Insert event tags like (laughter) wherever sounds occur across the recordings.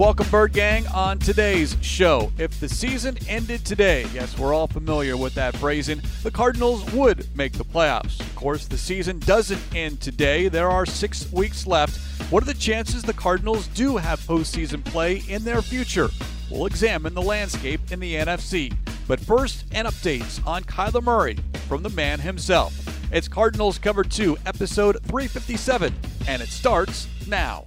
Welcome, Bird Gang, on today's show. If the season ended today, yes, we're all familiar with that phrasing, the Cardinals would make the playoffs. Of course, the season doesn't end today. There are six weeks left. What are the chances the Cardinals do have postseason play in their future? We'll examine the landscape in the NFC. But first, an update on Kyler Murray from the man himself. It's Cardinals Cover 2, episode 357, and it starts now.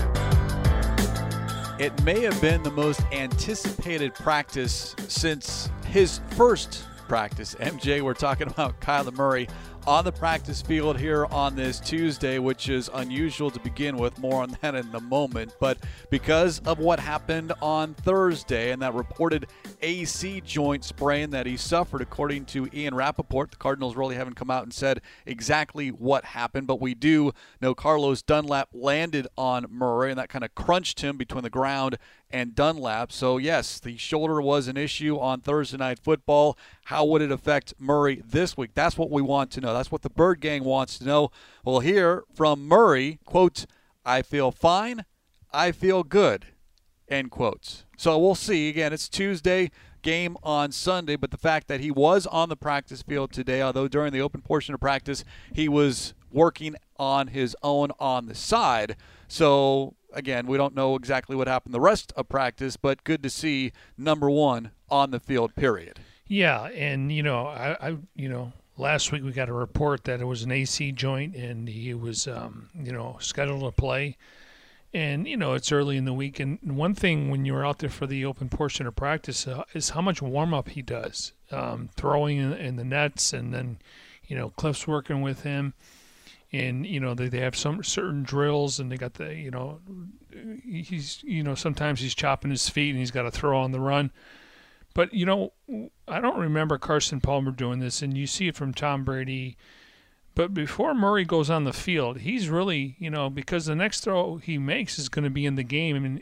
It may have been the most anticipated practice since his first practice. MJ, we're talking about Kyler Murray on the practice field here on this Tuesday, which is unusual to begin with. More on that in a moment. But because of what happened on Thursday and that reported AC joint sprain that he suffered, according to Ian Rapoport, the Cardinals really haven't come out and said exactly what happened. But we do know Carlos Dunlap landed on Murray, and that kind of crunched him between the ground and Dunlap. So, yes, the shoulder was an issue on Thursday Night Football. How would it affect Murray this week? That's what we want to know. That's what the Bird Gang wants to know. We'll hear from Murray, quote, I feel fine. I feel good, end quotes. So we'll see. Again, it's Tuesday game on Sunday, but the fact that he was on the practice field today, although during the open portion of practice, he was working on his own on the side. So again, we don't know exactly what happened the rest of practice, but good to see number one on the field. Period. Yeah, and you know, I, I you know, last week we got a report that it was an AC joint, and he was, um, you know, scheduled to play. And you know, it's early in the week, and one thing when you're out there for the open portion of practice uh, is how much warm up he does, um, throwing in, in the nets, and then, you know, Cliff's working with him and you know they, they have some certain drills and they got the you know he's you know sometimes he's chopping his feet and he's got to throw on the run. But you know i don't remember carson palmer doing this and you see it from tom brady but before murray goes on the field he's really you know because the next throw he makes is going to be in the game mean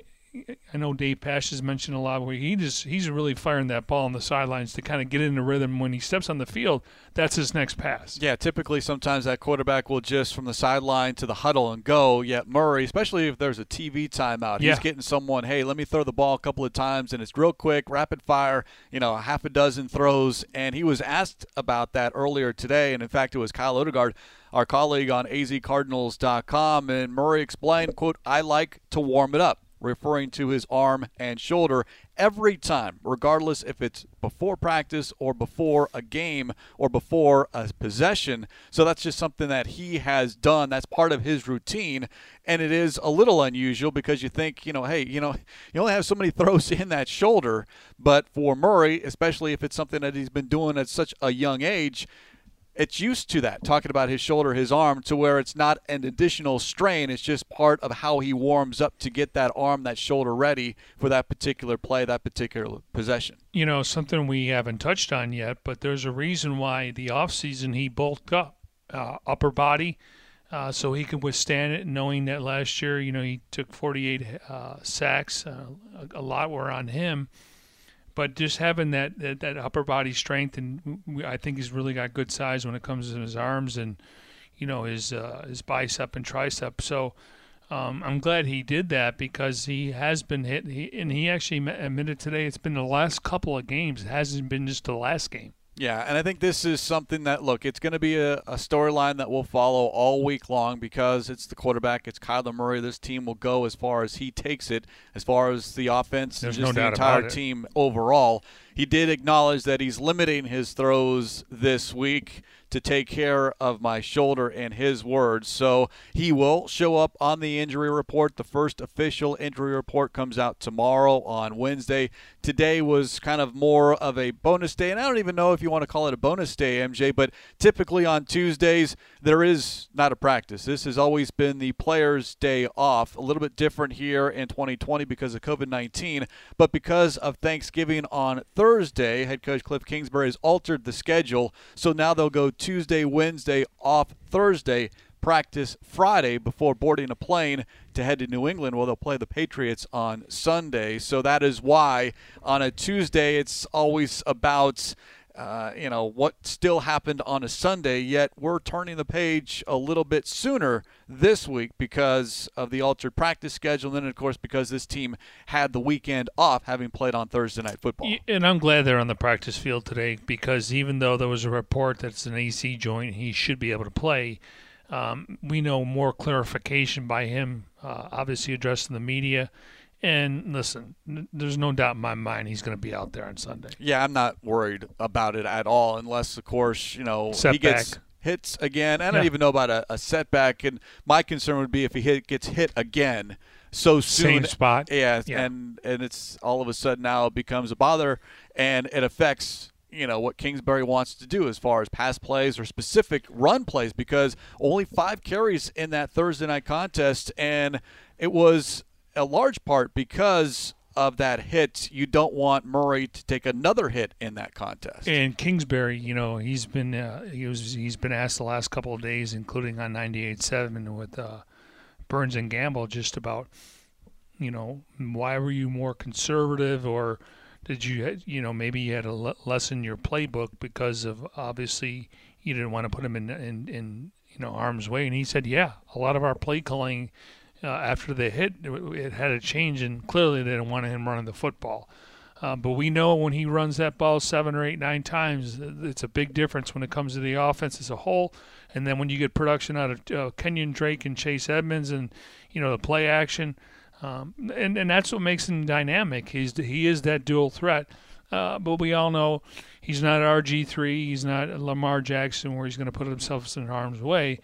I know Dave Pasch has mentioned a lot where he just he's really firing that ball on the sidelines to kind of get into rhythm. When he steps on the field, that's his next pass. Yeah, typically sometimes that quarterback will just from the sideline to the huddle and go. Yet Murray, especially if there's a TV timeout, yeah. he's getting someone, hey, let me throw the ball a couple of times, and it's real quick, rapid fire. You know, half a dozen throws, and he was asked about that earlier today, and in fact, it was Kyle Odegard our colleague on azcardinals.com, and Murray explained, quote, I like to warm it up referring to his arm and shoulder every time, regardless if it's before practice or before a game or before a possession. So that's just something that he has done. That's part of his routine. And it is a little unusual because you think, you know, hey, you know, (laughs) you only have so many (laughs) throws in that shoulder. But for Murray, especially if it's something that he's been doing at such a young age, it's used to that, talking about his shoulder, his arm, to where it's not an additional strain. It's just part of how he warms up to get that arm, that shoulder ready for that particular play, that particular possession. You know, something we haven't touched on yet, but there's a reason why the offseason he bulked up, uh, upper body, uh, so he could withstand it, knowing that last year, you know, he took 48 uh, sacks, uh, a lot were on him but just having that, that, that upper body strength, and I think he's really got good size when it comes to his arms and you know his uh, his bicep and tricep. So um, I'm glad he did that because he has been hit, he, and he actually admitted today it's been the last couple of games. It hasn't been just the last game. Yeah, and I think this is something that look, it's going to be a, a storyline that we'll follow all week long because it's the quarterback, it's Kyler Murray. This team will go as far as he takes it, as far as the offense There's and just no the entire team overall. he did acknowledge that he's limiting his throws this week to take care of my shoulder, in his words. So he will show up on the injury report. The first official injury report comes out tomorrow on Wednesday. Today was kind of more of a bonus day, and I don't even know if you want to call it a bonus day, MJ, but typically on Tuesdays, there is not a practice. This has always been the player's day off. A little bit different here in 2020 because of COVID 19, but because of Thanksgiving on Thursday, head coach Cliff Kingsbury has altered the schedule. So now they'll go Tuesday, Wednesday, off Thursday, practice Friday before boarding a plane to head to New England. where they'll play the Patriots on Sunday. So that is why on a Tuesday, it's always about. Uh, you know what still happened on a Sunday, yet we're turning the page a little bit sooner this week because of the altered practice schedule, and then of course because this team had the weekend off, having played on Thursday night football. And I'm glad they're on the practice field today because even though there was a report that it's an AC joint, he should be able to play. Um, we know more clarification by him, uh, obviously addressing the media. And listen, there's no doubt in my mind he's going to be out there on Sunday. Yeah, I'm not worried about it at all, unless, of course, you know, Setback. he gets hits again. I don't Yeah. even know about a, a setback. And my concern would be if he hit, gets hit again so soon. Same spot. Yeah, Yeah. and and it's all of a sudden now it becomes a bother, and it affects you know what Kingsbury wants to do as far as pass plays or specific run plays because only five carries in that Thursday night contest, and it was a large part because of that hit. You don't want Murray to take another hit in that contest. And Kingsbury, you know, he's been uh, he was he's been asked the last couple of days, including on 98.7 with uh, Burns and Gambo, just about, you know, why were you more conservative, or did you, you know, maybe you had to le- lessen your playbook because of obviously you didn't want to put him in in, in you know harm's way, and he said, yeah, a lot of our play calling. Uh, after the hit, it, it had a change, and clearly they didn't want him running the football. Uh, but we know when he runs that ball seven or eight, nine times, it's a big difference when it comes to the offense as a whole. And then when you get production out of uh, Kenyon Drake and Chase Edmonds, and you know the play action, um, and and that's what makes him dynamic. He's he is that dual threat. Uh, but we all know he's not RG three. He's not Lamar Jackson, where he's going to put himself in harm's way.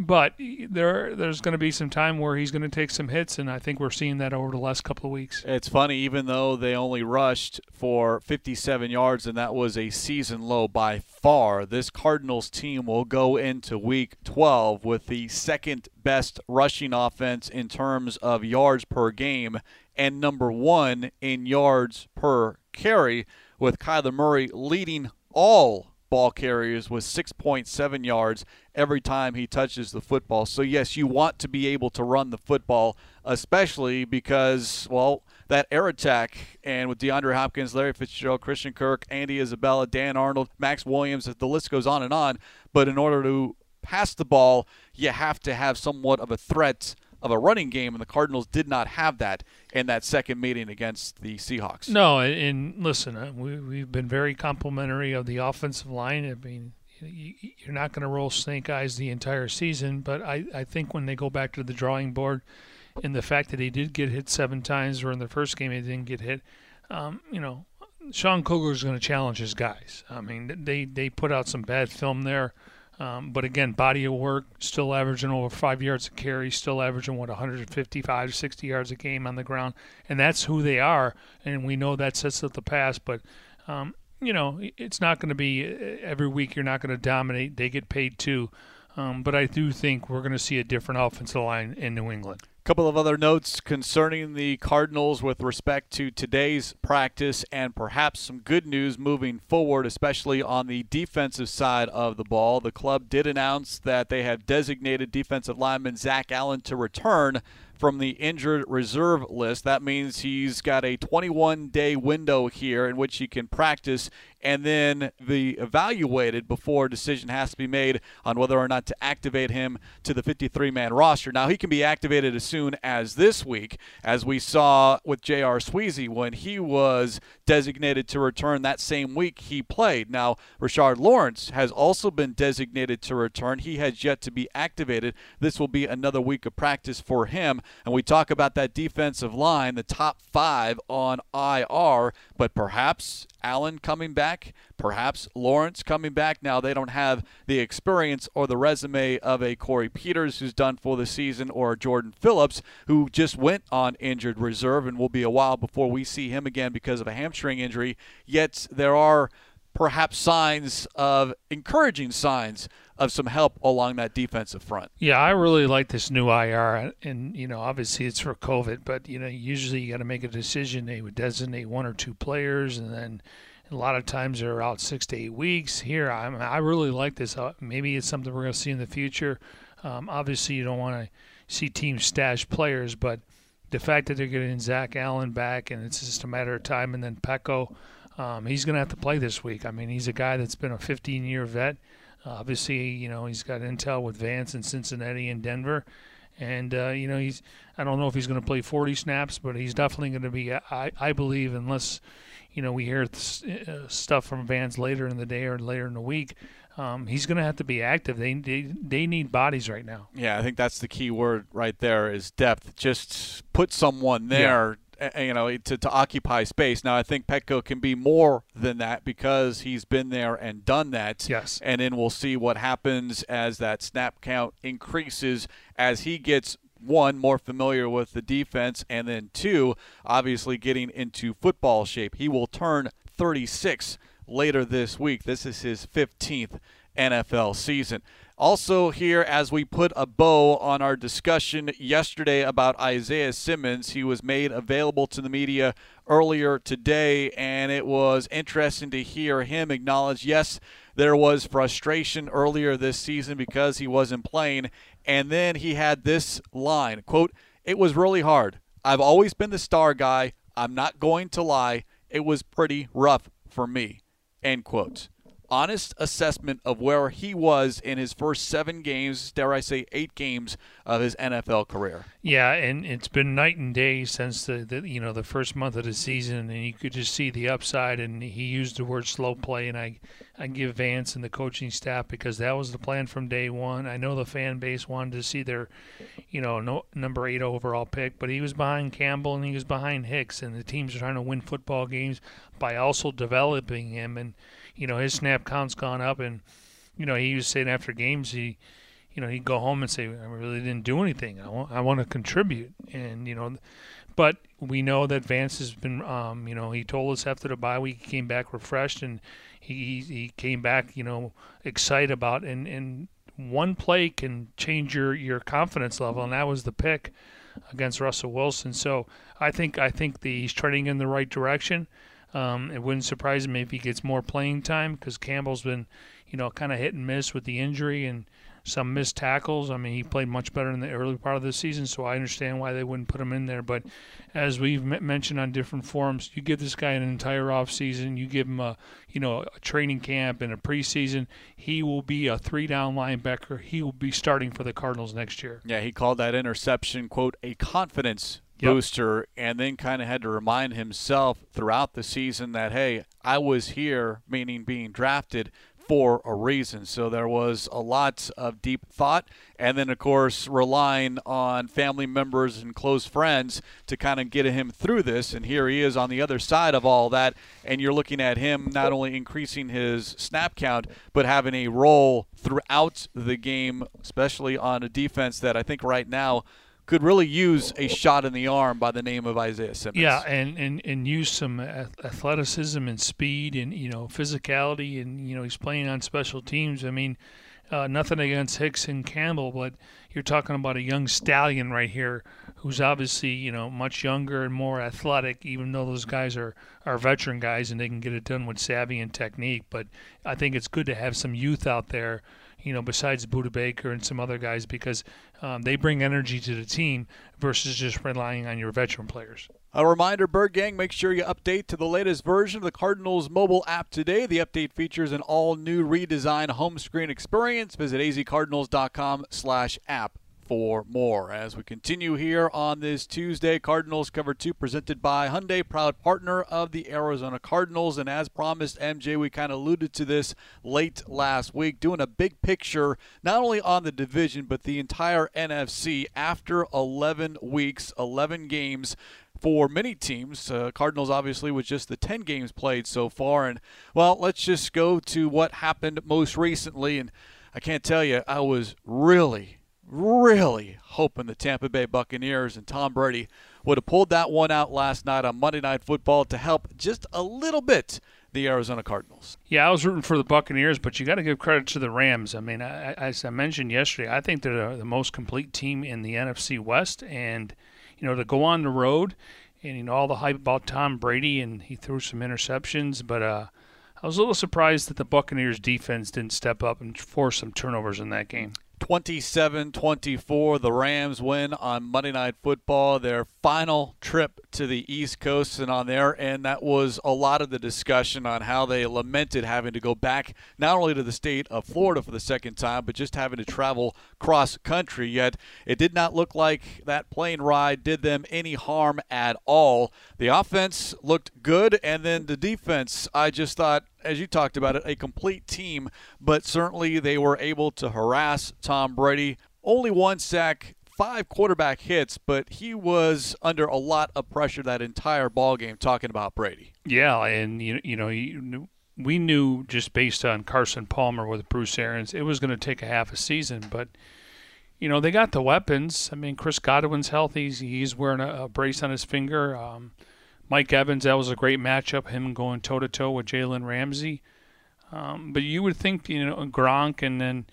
But there, there's going to be some time where he's going to take some hits, and I think we're seeing that over the last couple of weeks. It's funny, even though they only rushed for 57 yards, and that was a season low by far, this Cardinals team will go into week 12 with the second best rushing offense in terms of yards per game and number one in yards per carry, with Kyler Murray leading all ball carriers with 6.7 yards every time he touches the football. So, yes, you want to be able to run the football, especially because, well, that air attack and with DeAndre Hopkins, Larry Fitzgerald, Christian Kirk, Andy Isabella, Dan Arnold, Maxx Williams, the list goes on and on. But in order to pass the ball, you have to have somewhat of a threat of a running game, and the Cardinals did not have that in that second meeting against the Seahawks. No, and, listen, uh, we, we've been very complimentary of the offensive line. I mean, you, you're not going to roll snake eyes the entire season, but I, I think when they go back to the drawing board and the fact that he did get hit seven times, or in the first game he didn't get hit, um, you know, Sean Kugler is going to challenge his guys. I mean, they, they put out some bad film there. Um, but again, body of work, still averaging over five yards a carry, still averaging what 155, 60 yards a game on the ground, and that's who they are. And we know that sets up the pass, but um, you know it's not going to be every week. You're not going to dominate. They get paid too, um, but I do think we're going to see a different offensive line in New England couple of other notes concerning the Cardinals with respect to today's practice and perhaps some good news moving forward, especially on the defensive side of the ball. The club did announce that they have designated defensive lineman Zach Allen to return from the injured reserve list. That means he's got a 21 day window here in which he can practice and then be evaluated before a decision has to be made on whether or not to activate him to the 53 man roster. Now, he can be activated as soon as this week, as we saw with J.R. Sweezy when he was designated to return that same week he played. Now, Rashard Lawrence has also been designated to return. He has yet to be activated. This will be another week of practice for him. And we talk about that defensive line, the top five on IR, but perhaps Allen coming back, perhaps Lawrence coming back. Now, they don't have the experience or the resume of a Corey Peters who's done for the season or Jordan Phillips who just went on injured reserve and will be a while before we see him again because of a hamstring injury. Yet there are perhaps signs of encouraging signs of some help along that defensive front. Yeah, I really like this new IR, and you know, obviously it's for COVID, but you know, usually you got to make a decision. They would designate one or two players, and then a lot of times they're out six to eight weeks. Here, I I really like this. Uh, maybe it's something we're going to see in the future. Um, obviously, you don't want to see teams stash players, but the fact that they're getting Zach Allen back, and it's just a matter of time, and then Peko. Um, he's going to have to play this week. I mean, he's a guy that's been a 15-year vet. Uh, obviously, you know, he's got intel with Vance in Cincinnati and Denver. And, uh, you know, he's, I don't know if he's going to play 40 snaps, but he's definitely going to be, I, I believe, unless, you know, we hear th- uh, stuff from Vance later in the day or later in the week, um, he's going to have to be active. They, they they need bodies right now. Yeah, I think that's the key word right there is depth. Just put someone there. Yeah you know, to, to occupy space. Now, I think Peko can be more than that because he's been there and done that. Yes. And then we'll see what happens as that snap count increases as he gets one more familiar with the defense and then two obviously getting into football shape he will turn 36 later this week this is his 15th nfl season also, here as we put a bow on our discussion yesterday about Isaiah Simmons, he was made available to the media earlier today, and it was interesting to hear him acknowledge yes, there was frustration earlier this season because he wasn't playing. And then he had this line quote, It was really hard. I've always been the star guy. I'm not going to lie. It was pretty rough for me. End quote honest assessment of where he was in his first seven games, dare I say, eight games of his NFL career. Yeah, and it's been night and day since the, the you know the first month of the season, and you could just see the upside. And he used the word slow play, and I I give Vance and the coaching staff because that was the plan from day one. I know the fan base wanted to see their, you know, no, number eight overall pick, but he was behind Campbell and he was behind Hicks, and the teams are trying to win football games by also developing him and you know his snap count's gone up, and you know he was saying after games he, you know he'd go home and say I really didn't do anything. I want I want to contribute, and you know, but we know that Vance has been, um, you know, he told us after the bye week he came back refreshed and he he came back, you know, excited about and and one play can change your your confidence level, and that was the pick against Russell Wilson. So I think I think the, he's trending in the right direction. Um, it wouldn't surprise me if he gets more playing time because Campbell's been, you know, kind of hit and miss with the injury and some missed tackles. I mean, he played much better in the early part of the season, so I understand why they wouldn't put him in there. But as we've m- mentioned on different forums, you give this guy an entire off season, you give him a, you know, a training camp and a preseason, he will be a three-down linebacker. He will be starting for the Cardinals next year. Yeah, he called that interception quote a confidence yep. booster and then kind of had to remind himself throughout the season that, hey, I was here, meaning being drafted for a reason. So there was a lot of deep thought. And then, of course, relying on family members and close friends to kind of get him through this. And here he is on the other side of all that. And you're looking at him not only increasing his snap count, but having a role throughout the game, especially on a defense that I think right now could really use a shot in the arm by the name of Isaiah Simmons. Yeah, and, and, and use some athleticism and speed and you know physicality and you know he's playing on special teams. I mean, uh, nothing against Hicks and Campbell, but you're talking about a young stallion right here who's obviously you know much younger and more athletic. Even though those guys are are veteran guys and they can get it done with savvy and technique, but I think it's good to have some youth out there you know, besides Budda Baker and some other guys, because um, they bring energy to the team versus just relying on your veteran players. A reminder, Bird Gang, make sure you update to the latest version of the Cardinals mobile app today. The update features an all-new redesigned home screen experience. Visit azcardinals.com slash app for more. As we continue here on this Tuesday, Cardinals cover two presented by Hyundai, proud partner of the Arizona Cardinals. And as promised, MJ, we kind of alluded to this late last week, doing a big picture not only on the division, but the entire NFC after 11 weeks, 11 games for many teams. Uh, Cardinals, obviously, with just the 10 games played so far. And, well, let's just go to what happened most recently. And I can't tell you, I was really, really hoping the Tampa Bay Buccaneers and Tom Brady would have pulled that one out last night on Monday Night Football to help just a little bit the Arizona Cardinals. Yeah, I was rooting for the Buccaneers, but you got to give credit to the Rams. I mean, I, as I mentioned yesterday, I think they're the most complete team in the NFC West, and you know to go on the road and you know all the hype about Tom Brady and he threw some interceptions, but uh, I was a little surprised that the Buccaneers defense didn't step up and force some turnovers in that game. 27 24. The Rams win on Monday Night Football, their final trip to the East Coast. And on their end, that was a lot of the discussion on how they lamented having to go back not only to the state of Florida for the second time, but just having to travel cross country. Yet it did not look like that plane ride did them any harm at all. The offense looked good, and then the defense, I just thought, as you talked about it, a complete team, but certainly they were able to harass Tom Brady. Only one sack, five quarterback hits, but he was under a lot of pressure that entire ball game talking about Brady. Yeah, and you you know, you, we knew just based on Carson Palmer with Bruce Arians, it was going to take a half a season, but you know, they got the weapons. I mean, Chris Godwin's healthy. He's wearing a, a brace on his finger. Um, Mike Evans, that was a great matchup, him going toe to toe with Jalen Ramsey. Um, but you would think, you know, Gronk and then,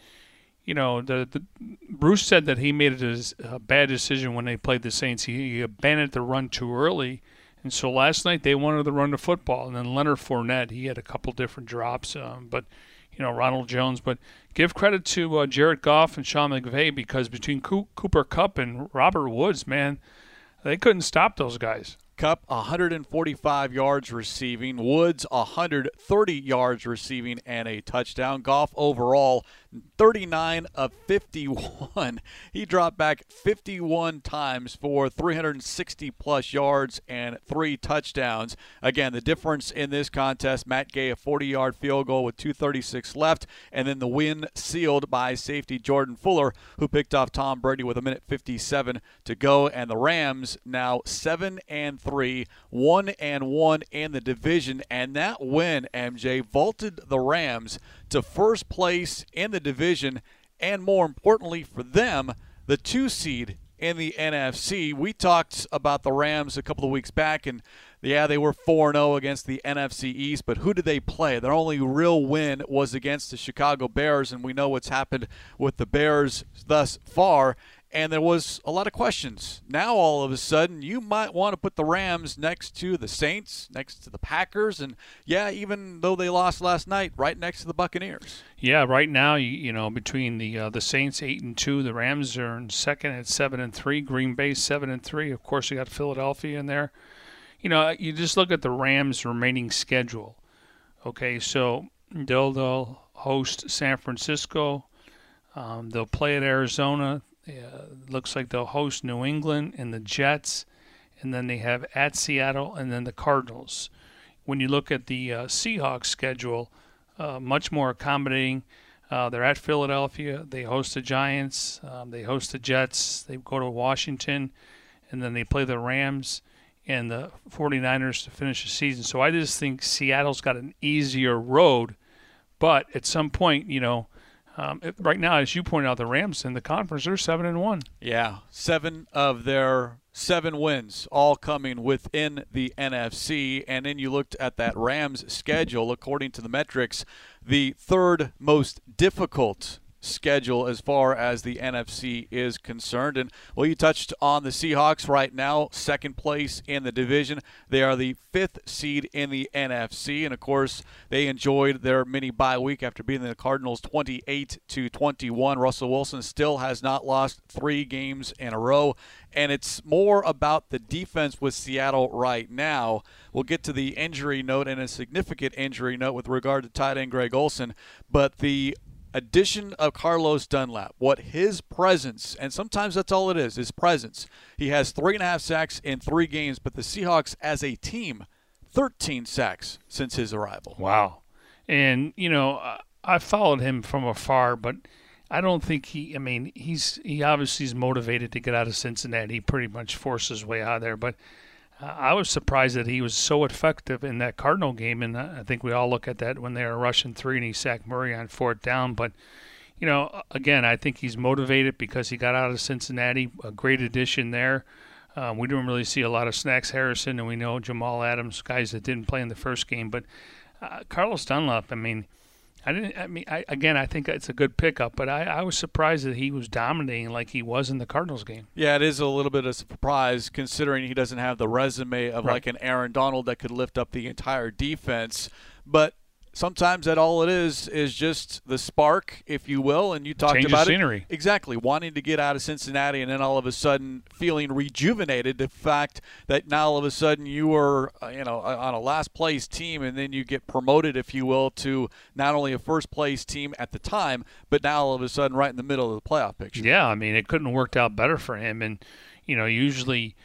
you know, the, the Bruce said that he made a, a bad decision when they played the Saints. He, he, abandoned the run too early. And so last night they wanted to run the football. And then Leonard Fournette, he had a couple different drops. Um, but, you know, Ronald Jones. But give credit to uh, Jared Goff and Sean McVay because between Cooper Kupp and Robert Woods, man, they couldn't stop those guys. Kupp 145 yards receiving, Woods 130 yards receiving and a touchdown. Goff overall 39 of 51. (laughs) He dropped back 51 times for 360 plus yards and three touchdowns. Again, the difference in this contest Matt Gay, a 40 yard field goal with 2.36 left, and then the win sealed by safety Jordan Fuller, who picked off Tom Brady with a minute 57 to go. And the Rams now 7 and 3, 1 and 1 in the division. And that win, MJ, vaulted the Rams to first place in the division, and more importantly for them, the two seed in the NFC. We talked about the Rams a couple of weeks back, and yeah, they were 4 0 against the NFC East, but who did they play? Their only real win was against the Chicago Bears, and we know what's happened with the Bears thus far and there was a lot of questions. Now all of a sudden, you might want to put the Rams next to the Saints, next to the Packers, and yeah, even though they lost last night, right next to the Buccaneers. Yeah, right now, you, you know, between the uh, the Saints eight and two, the Rams are in second at seven and three, Green Bay seven and three. Of course, you got Philadelphia in there. You know, you just look at the Rams' remaining schedule. Okay, so they'll they'll host San Francisco. Um, they'll play at Arizona. Looks like they'll host New England and the Jets, and then they have at Seattle and then the Cardinals. When you look at the uh, Seahawks schedule, uh, much more accommodating. Uh, they're at Philadelphia. They host the Giants. Um, they host the Jets. They go to Washington, and then they play the Rams and the 49ers to finish the season. So I just think Seattle's got an easier road, but at some point, you know, um, right now, as you pointed out, the Rams in the conference are seven and one. Yeah, seven of their seven wins, all coming within the NFC. And then you looked at that Rams schedule, according to the metrics, the third most difficult schedule as far as the NFC is concerned. And well, you touched on the Seahawks right now, second place in the division. They are the fifth seed in the NFC, and of course, they enjoyed their mini bye week after beating the Cardinals 28 to 21. Russell Wilson still has not lost three games in a row, and it's more about the defense with Seattle right now. We'll get to the injury note and a significant injury note with regard to tight end Greg Olsen, but the addition of Carlos Dunlap, what his presence, and sometimes that's all it is, his presence. He has three and a half sacks in three games, but the Seahawks as a team, 13 sacks since his arrival. Wow. And, you know, I followed him from afar, but I don't think he, I mean, he's, he obviously is motivated to get out of Cincinnati. He pretty much forced his way out of there, but I was surprised that he was so effective in that Cardinal game, and I think we all look at that when they were rushing three and he sacked Murray on fourth down. But you know, again, I think he's motivated because he got out of Cincinnati, a great addition there. Um, we didn't really see a lot of Snacks Harrison, and we know Jamal Adams, guys that didn't play in the first game. But uh, Carlos Dunlap, I mean, I didn't. I mean, I, again, I think it's a good pickup, but I, I was surprised that he was dominating like he was in the Cardinals game. Yeah, it is a little bit of a surprise considering he doesn't have the resume of right. like an Aaron Donald that could lift up the entire defense. But sometimes that all it is is just the spark, if you will. And you talked Change about scenery. it exactly, wanting to get out of Cincinnati, and then all of a sudden feeling rejuvenated. The fact that now all of a sudden you were, uh, you know, on a last place team, and then you get promoted, if you will, to not only a first place team at the time, but now all of a sudden right in the middle of the playoff picture. Yeah, I mean, it couldn't have worked out better for him, and you know, usually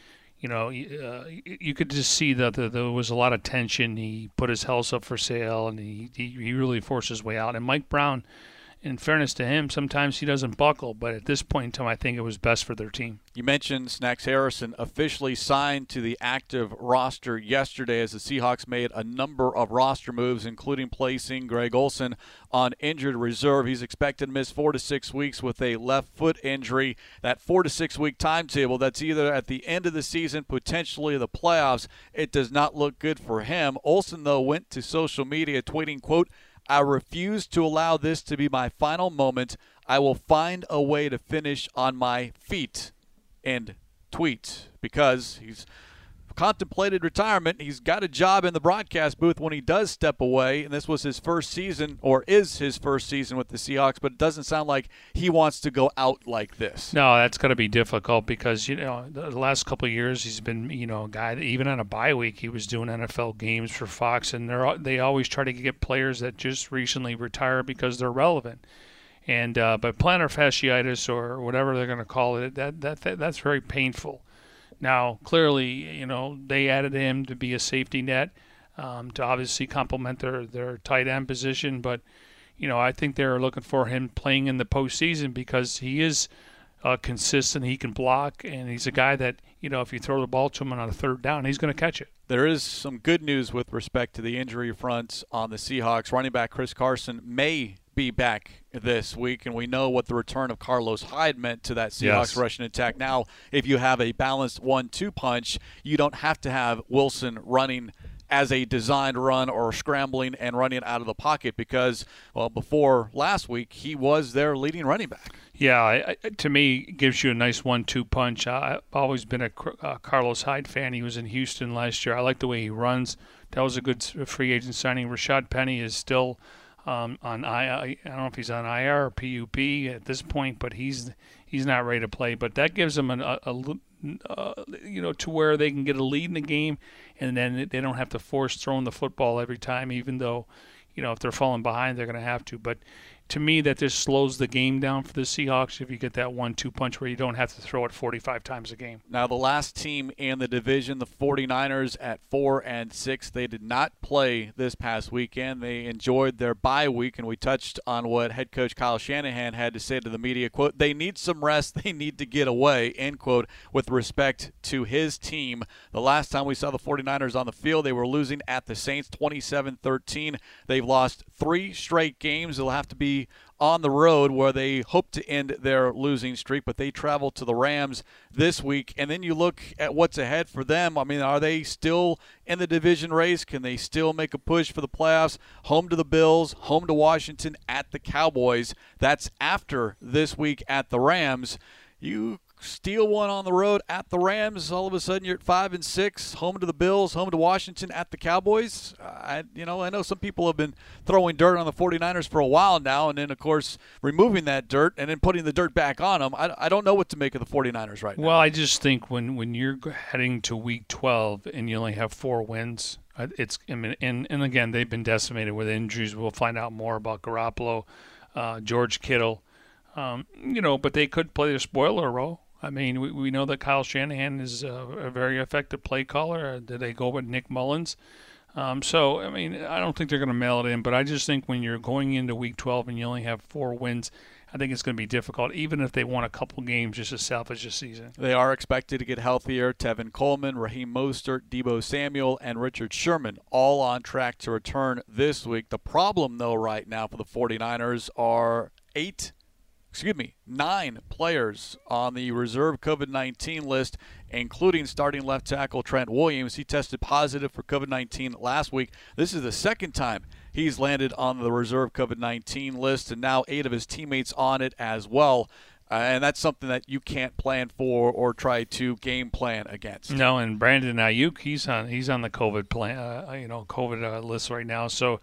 you know, uh, you could just see that there was a lot of tension. He put his house up for sale, and he, he really forced his way out. And Mike Brown, in fairness to him, sometimes he doesn't buckle, but at this point in time, I think it was best for their team. You mentioned Snacks Harrison officially signed to the active roster yesterday as the Seahawks made a number of roster moves, including placing Greg Olsen on injured reserve. He's expected to miss four to six weeks with a left foot injury. That four to six week timetable, that's either at the end of the season, potentially the playoffs. It does not look good for him. Olsen, though, went to social media tweeting, quote, I refuse to allow this to be my final moment. I will find a way to finish on my feet. And tweet because he's contemplated retirement. He's got a job in the broadcast booth when he does step away, and this was his first season, or is his first season with the Seahawks. But it doesn't sound like he wants to go out like this. No, that's going to be difficult because you know the last couple years he's been you know a guy that even on a bye week he was doing NFL games for Fox, and they're they always try to get players that just recently retired because they're relevant. And uh, but plantar fasciitis or whatever they're going to call it, that, that that that's very painful now, clearly, you know, they added him to be a safety net um, to obviously complement their, their tight end position. But, you know, I think they're looking for him playing in the postseason because he is uh, consistent. He can block, and he's a guy that, you know, if you throw the ball to him on a third down, he's going to catch it. There is some good news with respect to the injury fronts on the Seahawks. Running back Chris Carson may be back this week, and we know what the return of Carlos Hyde meant to that Seahawks yes. rushing attack. Now, if you have a balanced one-two punch, you don't have to have Wilson running as a designed run or scrambling and running out of the pocket because, well, before last week, he was their leading running back. Yeah, I, I, to me, gives you a nice one-two punch. I've always been a uh, Carlos Hyde fan. He was in Houston last year. I like the way he runs. That was a good free agent signing. Rashad Penny is still – um, on I, I don't know if he's on IR or PUP at this point, but he's he's not ready to play. But that gives them a, a, a uh, you know to where they can get a lead in the game, and then they don't have to force throwing the football every time, even though you know if they're falling behind, they're going to have to. But to me that just slows the game down for the Seahawks if you get that one-two punch where you don't have to throw it 45 times a game. Now the last team in the division, the 49ers at 4 and 6, they did not play this past weekend. They enjoyed their bye week and we touched on what head coach Kyle Shanahan had to say to the media, quote, "They need some rest, (laughs) they need to get away." End quote with respect to his team. The last time we saw the 49ers on the field, they were losing at the Saints 27-13. They've lost 3 straight games. It'll have to be on the road where they hope to end their losing streak, but they travel to the Rams this week. And then you look at what's ahead for them. I mean, are they still in the division race? Can they still make a push for the playoffs? Home to the Bills, home to Washington, at the Cowboys. That's after this week at the Rams. You steal one on the road at the Rams, all of a sudden you're at five and six, home to the Bills, home to Washington, at the Cowboys. I, you know, I know some people have been throwing dirt on the 49ers for a while now, and then of course removing that dirt and then putting the dirt back on them. I, I don't know what to make of the 49ers right now. Well, I just think when when you're heading to Week 12 and you only have four wins, it's I mean, and and again they've been decimated with injuries. We'll find out more about Garoppolo uh, George Kittle. Um, you know, but they could play the spoiler role. I mean, we, we know that Kyle Shanahan is a, a very effective play caller. Did they go with Nick Mullens? Um, so, I mean, I don't think they're going to mail it in, but I just think when you're going into week 12 and you only have four wins, I think it's going to be difficult, even if they won a couple games just to salvage the season. They are expected to get healthier. Tevin Coleman, Raheem Mostert, Deebo Samuel, and Richard Sherman all on track to return this week. The problem, though, right now for the 49ers are eight excuse me, nine players on the reserve COVID 19 list, including starting left tackle Trent Williams. He tested positive for COVID 19 last week. This is the second time he's landed on the reserve COVID 19 list, and now eight of his teammates on it as well. Uh, and that's something that you can't plan for or try to game plan against. No, and Brandon Aiyuk, he's on he's on the COVID plan, uh, you know, COVID uh, list right now. So,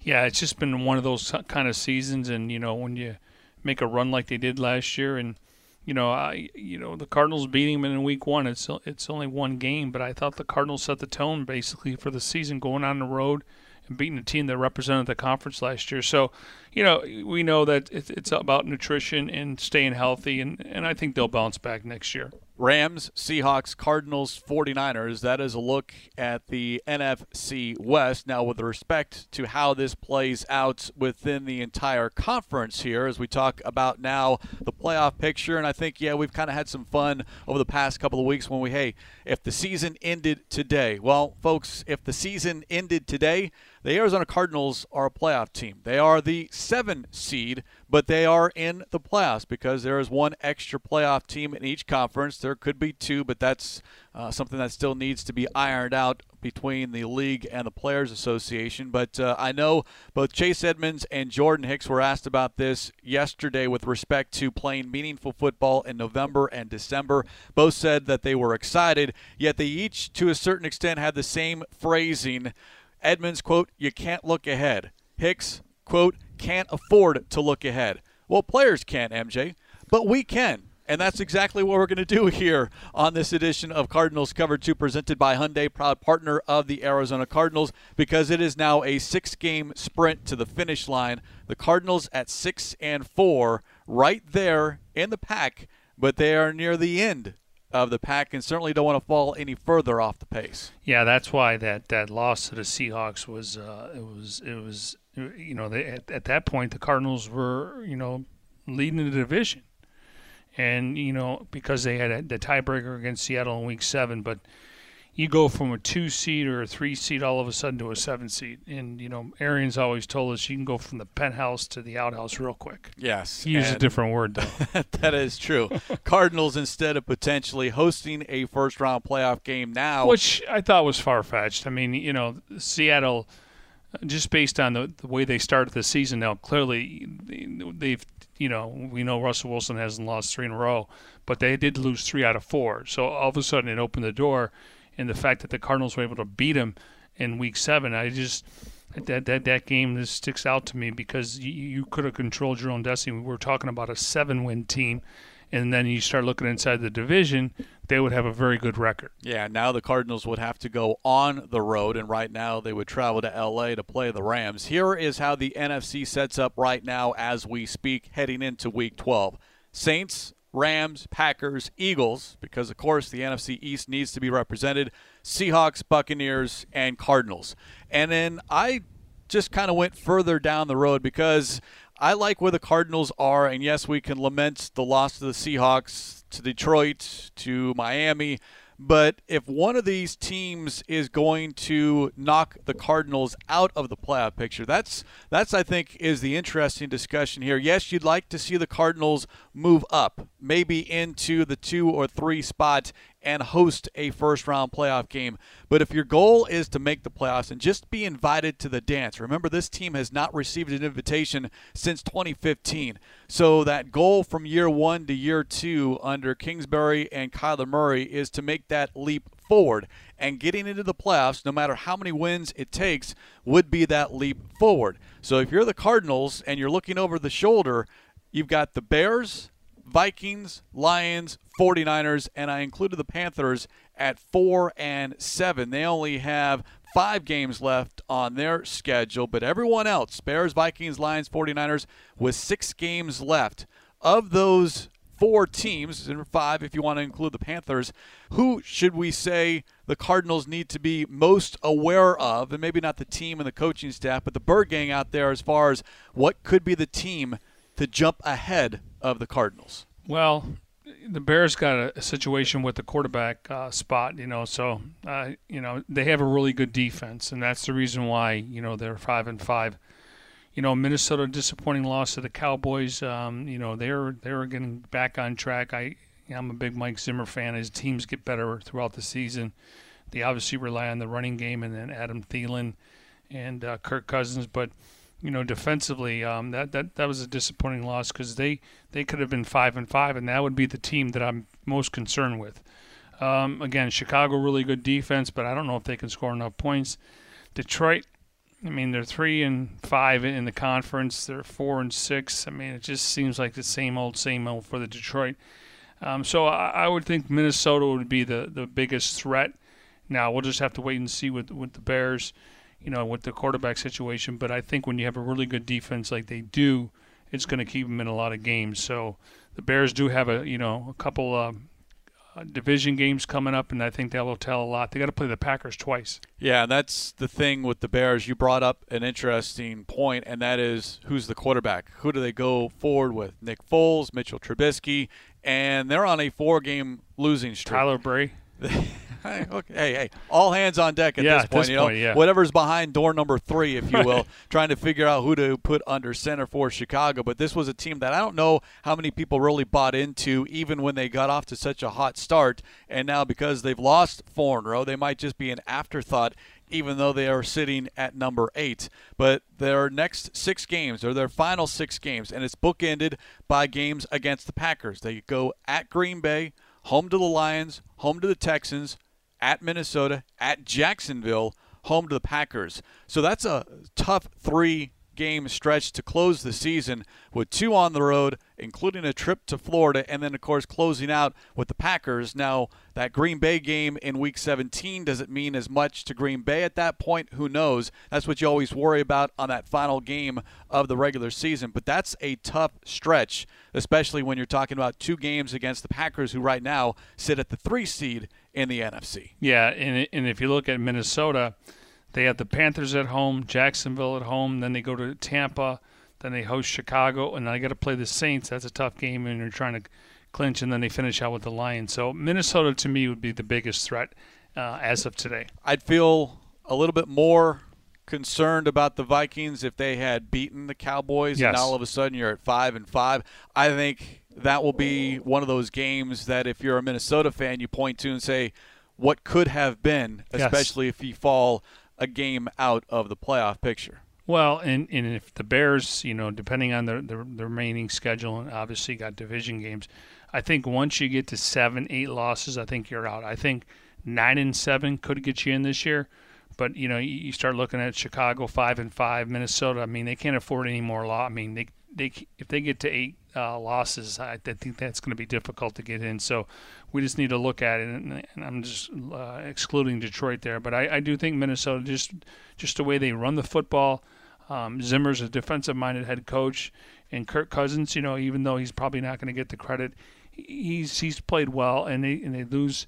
yeah, it's just been one of those kind of seasons, and you know, when you make a run like they did last year. And you know, I you know the Cardinals beating them in week one. It's it's only one game, but I thought the Cardinals set the tone basically for the season, going on the road and beating a team that represented the conference last year. So, you know, we know that it's about nutrition and staying healthy, and and I think they'll bounce back next year. Rams, Seahawks, Cardinals, 49ers. That is a look at the NFC West. Now, with respect to how this plays out within the entire conference here, as we talk about now the playoff picture, and I think, yeah, we've kind of had some fun over the past couple of weeks when we, hey, if the season ended today, well, folks, if the season ended today, the Arizona Cardinals are a playoff team. They are the seven seed, but they are in the playoffs because there is one extra playoff team in each conference. There could be two, but that's uh, something that still needs to be ironed out between the league and the Players Association. But uh, I know both Chase Edmonds and Jordan Hicks were asked about this yesterday with respect to playing meaningful football in November and December. Both said that they were excited, yet they each, to a certain extent, had the same phrasing Edmonds, quote, you can't look ahead. Hicks, quote, can't afford to look ahead. Well, players can't, MJ, but we can. And that's exactly what we're going to do here on this edition of Cardinals Cover 2 presented by Hyundai, proud partner of the Arizona Cardinals, because it is now a six game sprint to the finish line. The Cardinals at 6 and 4, right there in the pack, but they are near the end of the pack and certainly don't want to fall any further off the pace. Yeah, that's why that, that loss to the Seahawks was uh, it was it was you know they, at, at that point the Cardinals were you know leading the division, and you know because they had a, the tiebreaker against Seattle in Week Seven, but you go from a two seed or a three seed all of a sudden to a seven seed. And, you know, Arians always told us you can go from the penthouse to the outhouse real quick. Yes. He used a different word, though. (laughs) that is true. Cardinals, instead of potentially hosting a first round playoff game now. Which I thought was far fetched. I mean, you know, Seattle, just based on the, the way they started the season now, clearly they've you know, we know Russell Wilson hasn't lost three in a row, but they did lose three out of four. So all of a sudden it opened the door and the fact that the Cardinals were able to beat them in Week Seven, I just that that that game just sticks out to me because you, you could have controlled your own destiny. We were talking about a seven-win team, and then you start looking inside the division, they would have a very good record. Yeah, now the Cardinals would have to go on the road, and right now they would travel to LA to play the Rams. Here is how the NFC sets up right now as we speak, heading into Week 12. Saints Rams, Packers, Eagles, because of course the NFC East needs to be represented, Seahawks, Buccaneers, and Cardinals. And then I just kind of went further down the road because I like where the Cardinals are. And yes, we can lament the loss to the Seahawks, to Detroit, to Miami. But if one of these teams is going to knock the Cardinals out of the playoff picture, that's that's I think is the interesting discussion here. Yes, you'd like to see the Cardinals move up, maybe into the two or three spot and host a first round playoff game. But if your goal is to make the playoffs and just be invited to the dance, remember this team has not received an invitation since 2015. So that goal from year one to year two under Kingsbury and Kyler Murray is to make that leap forward. And getting into the playoffs, no matter how many wins it takes, would be that leap forward. So if you're the Cardinals and you're looking over the shoulder, you've got the Bears, Vikings, Lions, 49ers, and I included the Panthers at 4 and 7. They only have five games left on their schedule, but everyone else, Bears, Vikings, Lions, 49ers, with six games left. Of those four teams, and five if you want to include the Panthers, who should we say the Cardinals need to be most aware of? And maybe not the team and the coaching staff, but the Bird Gang out there as far as what could be the team to jump ahead of the Cardinals? Well, the Bears got a, situation with the quarterback uh, spot, you know. So, uh, you know, they have a really good defense, and that's the reason why you know they're five and five you know, Minnesota disappointing loss to the Cowboys. Um, you know, they're they're getting back on track. I I'm a big Mike Zimmer fan. His teams get better throughout the season. They obviously rely on the running game and then Adam Thielen and uh, Kirk Cousins, but you know, defensively, um, that, that that was a disappointing loss because they, they could have been five and five, and that would be the team that I'm most concerned with. Um, again, Chicago really good defense, but I don't know if they can score enough points. Detroit, I mean, they're three and five in the conference. They're four and six. I mean, it just seems like the same old, same old for the Detroit. Um, so I, I, would think Minnesota would be the, the biggest threat. Now we'll just have to wait and see with with the Bears, you know, with the quarterback situation. But I think when you have a really good defense like they do, it's going to keep them in a lot of games. So the Bears do have a you know a couple. Um, uh, division games coming up, and I think that will tell a lot. They got to play the Packers twice. Yeah, and that's the thing with the Bears. You brought up an interesting point, and that is who's the quarterback? Who do they go forward with? Nick Foles, Mitchell Trubisky, and they're on a four-game losing streak. Tyler Bray. (laughs) hey, okay, hey, hey, all hands on deck at yeah, this point. This you know, point, yeah. whatever's behind door number three, if you will, (laughs) trying to figure out who to put under center for Chicago. But this was a team that I don't know how many people really bought into, even when they got off to such a hot start. And now because they've lost four in a row, they might just be an afterthought even though they are sitting at number eight. But their next six games are their final six games, and it's bookended by games against the Packers. They go at Green Bay, home to the Lions, home to the Texans, at Minnesota, at Jacksonville, home to the Packers. So that's a tough three game stretch to close the season with two on the road, including a trip to Florida, and then, of course, closing out with the Packers. Now, that Green Bay game in week 17, does it mean as much to Green Bay at that point? Who knows? That's what you always worry about on that final game of the regular season. But that's a tough stretch, especially when you're talking about two games against the Packers, who right now sit at the three seed in the NFC. Yeah, and and if you look at Minnesota, they have the Panthers at home, Jacksonville at home, then they go to Tampa, then they host Chicago, and I got to play the Saints. That's a tough game, and you're trying to clinch, and then they finish out with the Lions. So Minnesota to me would be the biggest threat uh, as of today. I'd feel a little bit more concerned about the Vikings if they had beaten the Cowboys, yes. and all of a sudden you're at five and five. I think that will be one of those games that if you're a Minnesota fan, you point to and say, what could have been, especially yes. if you fall a game out of the playoff picture. Well, and, and if the Bears, you know, depending on the, the, the remaining schedule, and obviously got division games, I think once you get to seven, eight losses, I think you're out. I think nine and seven could get you in this year. But you know, you start looking at Chicago five and five, Minnesota. I mean, they can't afford any more loss. I mean, they they if they get to eight uh, losses, I, I, think that's going to be difficult to get in. So we just need to look at it, and, and I'm just uh, excluding Detroit there. But I, I, do think Minnesota just just the way they run the football. Um, Zimmer's a defensive-minded head coach, and Kirk Cousins, you know, even though he's probably not going to get the credit, he's he's played well, and they and they lose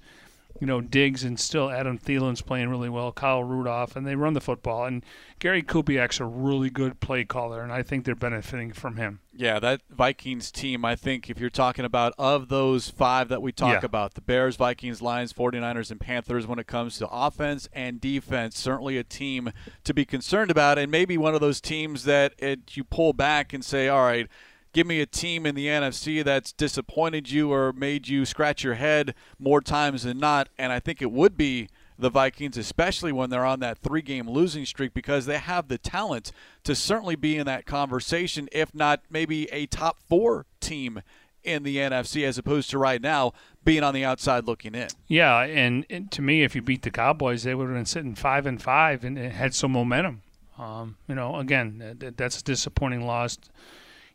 you know, Diggs and still Adam Thielen's playing really well, Kyle Rudolph, and they run the football. And Gary Kubiak's a really good play caller, and I think they're benefiting from him. Yeah, that Vikings team, I think if you're talking about of those five that we talk yeah. about, the Bears, Vikings, Lions, 49ers, and Panthers, when it comes to offense and defense, certainly a team to be concerned about, and maybe one of those teams that it, you pull back and say, all right – give me a team in the NFC that's disappointed you or made you scratch your head more times than not. And I think it would be the Vikings, especially when they're on that three game losing streak, because they have the talent to certainly be in that conversation, if not maybe a top four team in the NFC, as opposed to right now being on the outside looking in. Yeah, and, to me, if you beat the Cowboys, they would have been sitting five and five and had some momentum. Um, you know, again, that's a disappointing loss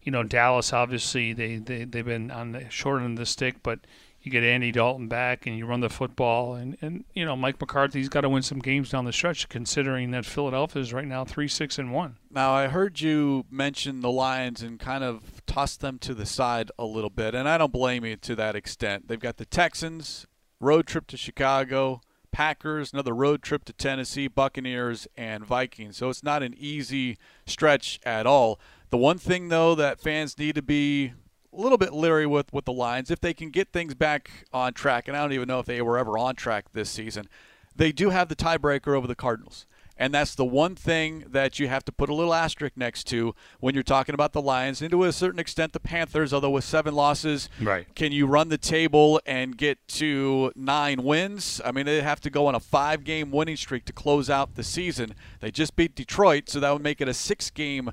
you know, Dallas obviously they, they they've been on the short end of the stick, but you get Andy Dalton back and you run the football. And, and you know, Mike McCarthy's got to win some games down the stretch, considering that Philadelphia is right now 3 6 and 1. Now, I heard you mention the Lions and kind of toss them to the side a little bit, and I don't blame you to that extent. They've got the Texans, road trip to Chicago, Packers, another road trip to Tennessee, Buccaneers, and Vikings. So it's not an easy stretch at all. The one thing, though, that fans need to be a little bit leery with with the Lions if they can get things back on track. And I don't even know if they were ever on track this season. They do have the tiebreaker over the Cardinals. And that's the one thing that you have to put a little asterisk next to when you're talking about the Lions, and to a certain extent the Panthers, although with seven losses, right. can you run the table and get to nine wins? I mean, they have to go on a five game winning streak to close out the season. They just beat Detroit, so that would make it a six game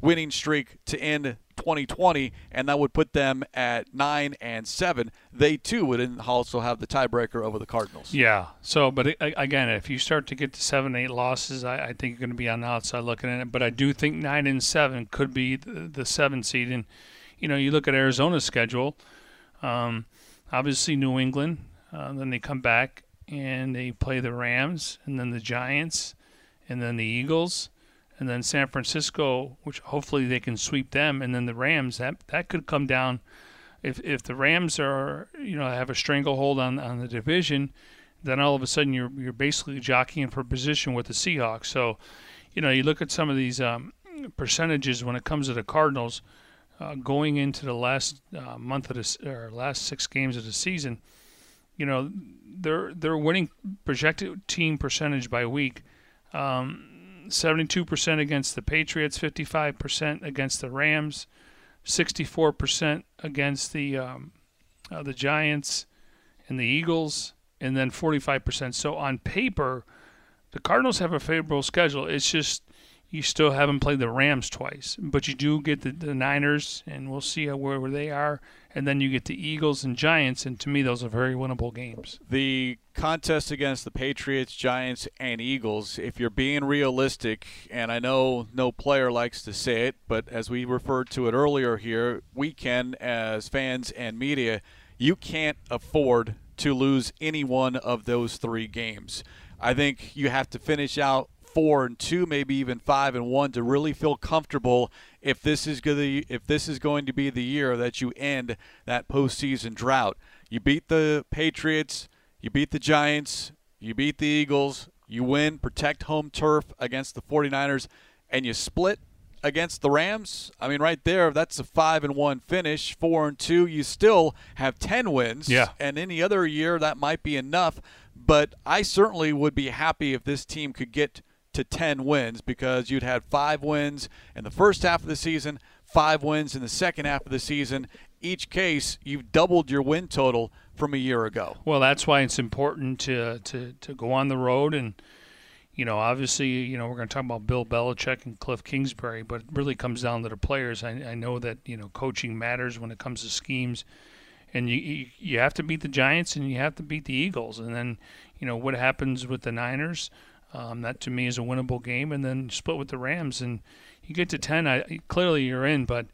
winning streak to end 2020, and that would put them at nine and seven. They too would also have the tiebreaker over the Cardinals. Yeah. So, but again, if you start to get to seven, eight losses, I, I think you're going to be on the outside looking at it. But I do think nine and seven could be the, the seven seed. And you know, you look at Arizona's schedule. Um, obviously, New England. Uh, then they come back and they play the Rams, and then the Giants, and then the Eagles and then San Francisco, which hopefully they can sweep them, and then the Rams. That that could come down if if the Rams are you know have a stranglehold on on the division, then all of a sudden you're you're basically jockeying for position with the Seahawks. So, you know, you look at some of these um, percentages when it comes to the Cardinals. Uh, going into the last uh, month of this or last six games of the season, you know, their their winning projected team percentage by week um, 72% against the Patriots, 55% against the Rams, 64% against the um, uh, the Giants and the Eagles, and then 45%. So on paper, the Cardinals have a favorable schedule. It's just you still haven't played the Rams twice, but you do get the, the Niners, and we'll see where, where they are. And then you get the Eagles and Giants, and to me, those are very winnable games. The contest against the Patriots, Giants, and Eagles, if you're being realistic, and I know no player likes to say it, but as we referred to it earlier here, we can, as fans and media, you can't afford to lose any one of those three games. I think you have to finish out four and two, maybe even five and one, to really feel comfortable if this is going to if this is going to be the year that you end that postseason drought. You beat the Patriots, you beat the Giants, you beat the Eagles, you win, protect home turf against the 49ers, and you split against the Rams. I mean, right there, that's a five and one finish. Four and two, you still have ten wins. Yeah. And any other year, that might be enough. But I certainly would be happy if this team could get to 10 wins because you'd had five wins in the first half of the season, five wins in the second half of the season. Each case, you've doubled your win total from a year ago. Well, that's why it's important to, to, to go on the road. And, you know, obviously, you know, we're going to talk about Bill Belichick and Cliff Kingsbury, but it really comes down to the players. I, I know that, you know, coaching matters when it comes to schemes. And you, you you have to beat the Giants and you have to beat the Eagles. And then, you know, what happens with the Niners – um, that to me is a winnable game, and then split with the Rams, and you get to ten. I, clearly, you're in, but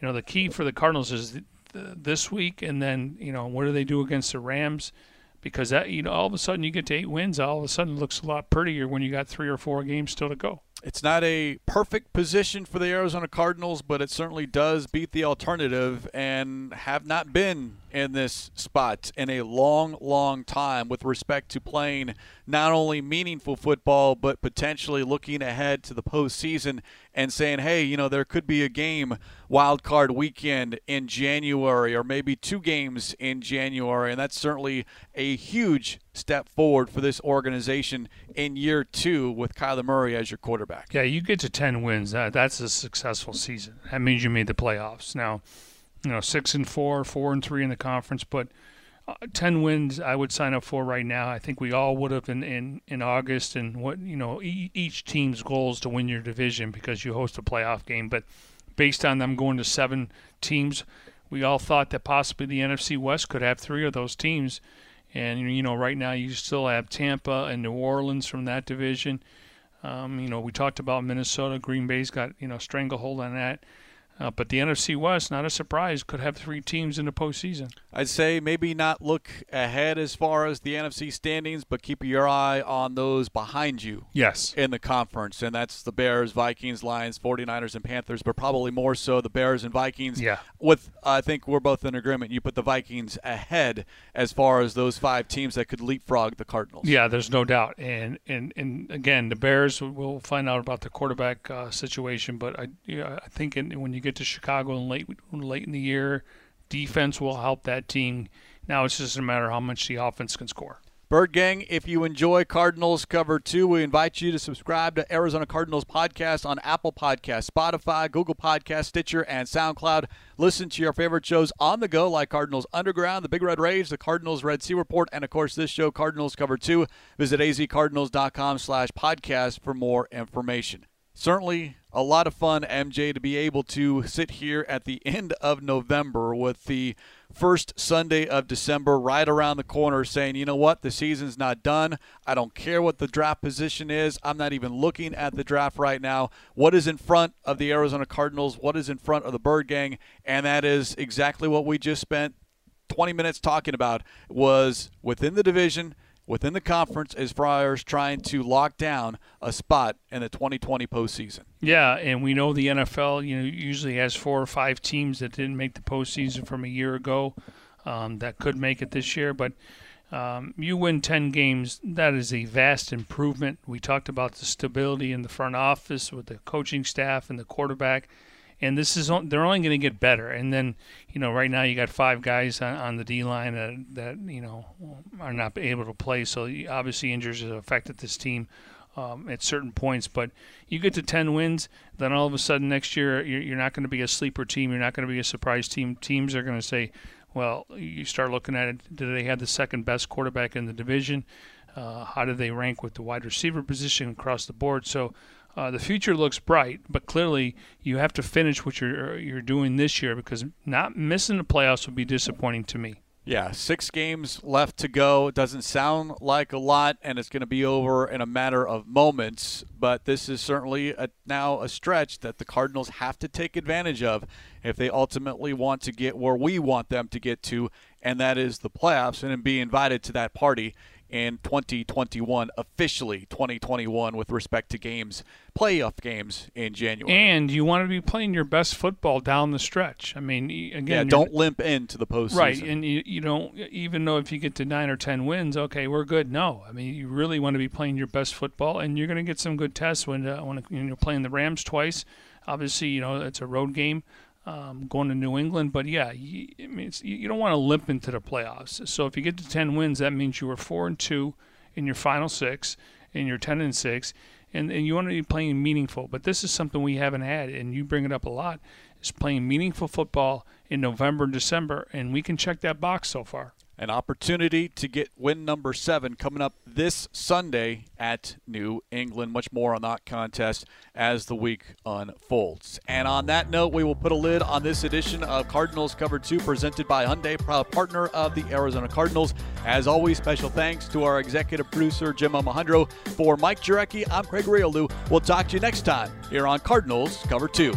you know the key for the Cardinals is th- th- this week, and then you know what do they do against the Rams? Because that you know all of a sudden you get to eight wins, all of a sudden it looks a lot prettier when you got three or four games still to go. It's not a perfect position for the Arizona Cardinals, but it certainly does beat the alternative and have not been in this spot in a long, long time with respect to playing not only meaningful football, but potentially looking ahead to the postseason and saying, hey, you know, there could be a game wild card weekend in January or maybe two games in January. And that's certainly a huge step forward for this organization in year two with Kyler Murray as your quarterback. Yeah, you get to 10 wins. that's a successful season. That means you made the playoffs. Now, you know, six and four, four and three in the conference, but uh, ten wins I would sign up for right now. I think we all would have in in, in August, and what you know, e- each team's goal is to win your division because you host a playoff game. But based on them going to seven teams, we all thought that possibly the NFC West could have three of those teams. And you know, right now you still have Tampa and New Orleans from that division. Um, you know, we talked about Minnesota. Green Bay's got you know stranglehold on that. Uh, but the NFC West, not a surprise, could have three teams in the postseason. I'd say maybe not look ahead as far as the NFC standings, but keep your eye on those behind you. Yes. In the conference, and that's the Bears, Vikings, Lions, 49ers, and Panthers, but probably more so the Bears and Vikings. Yeah. With, I think we're both in agreement. You put the Vikings ahead as far as those five teams that could leapfrog the Cardinals. Yeah, there's no doubt. And and, and again, the Bears, we'll find out about the quarterback uh, situation, but I, yeah, I think in, when you get to Chicago and late late in the year, defense will help that team. Now it's just a matter how much the offense can score. Bird Gang, if you enjoy Cardinals Cover 2, we invite you to subscribe to Arizona Cardinals podcast on Apple Podcast, Spotify, Google Podcast, Stitcher, and SoundCloud. Listen to your favorite shows on the go like Cardinals Underground, The Big Red Rage, The Cardinals Red Sea Report, and of course this show, Cardinals Cover 2. Visit azcardinals.com slash podcast for more information. Certainly a lot of fun, MJ, to be able to sit here at the end of November with the first Sunday of December right around the corner saying, you know what, the season's not done. I don't care what the draft position is. I'm not even looking at the draft right now. What is in front of the Arizona Cardinals? What is in front of the Bird Gang? And that is exactly what we just spent 20 minutes talking about was within the division – within the conference as Friars trying to lock down a spot in the 2020 postseason. Yeah, and we know the NFL, you know, usually has four or five teams that didn't make the postseason from a year ago um, that could make it this year. But um, you win 10 games, that is a vast improvement. We talked about the stability in the front office with the coaching staff and the quarterback and this is they're only going to get better. And then you know right now you got five guys on, on the D line that, that you know are not able to play. So obviously injuries have affected this team. Um, at certain points, but you get to 10 wins, then all of a sudden next year you're, you're not going to be a sleeper team. You're not going to be a surprise team. Teams are going to say, well, you start looking at it. Do they have the second best quarterback in the division? Uh, how do they rank with the wide receiver position across the board? So uh, the future looks bright, but clearly you have to finish what you're you're doing this year because not missing the playoffs would be disappointing to me. Yeah, six games left to go. It doesn't sound like a lot, and it's going to be over in a matter of moments. But this is certainly a, now a stretch that the Cardinals have to take advantage of if they ultimately want to get where we want them to get to, and that is the playoffs, and be invited to that party in 2021, officially 2021, with respect to games, playoff games in January. And you want to be playing your best football down the stretch. I mean, again, yeah, don't limp into the postseason. Right, and you, you don't even know if you get to nine or ten wins, okay, we're good. No, I mean, you really want to be playing your best football, and you're going to get some good tests when uh, when you're playing the Rams twice. Obviously, you know it's a road game um, going to New England. But yeah, you, I mean, you don't want to limp into the playoffs. So if you get to 10 wins, that means you were four and two in your final six, and you're 10 and six, and, and you want to be playing meaningful. But this is something we haven't had, and you bring it up a lot. Is playing meaningful football in November and December, and we can check that box so far an opportunity to get win number seven coming up this Sunday at New England. Much more on that contest as the week unfolds. And on that note, we will put a lid on this edition of Cardinals Cover 2 presented by Hyundai, proud partner of the Arizona Cardinals. As always, special thanks to our executive producer, Jim Alejandro. For Mike Jurecki, I'm Craig Grialou. We'll talk to you next time here on Cardinals Cover 2.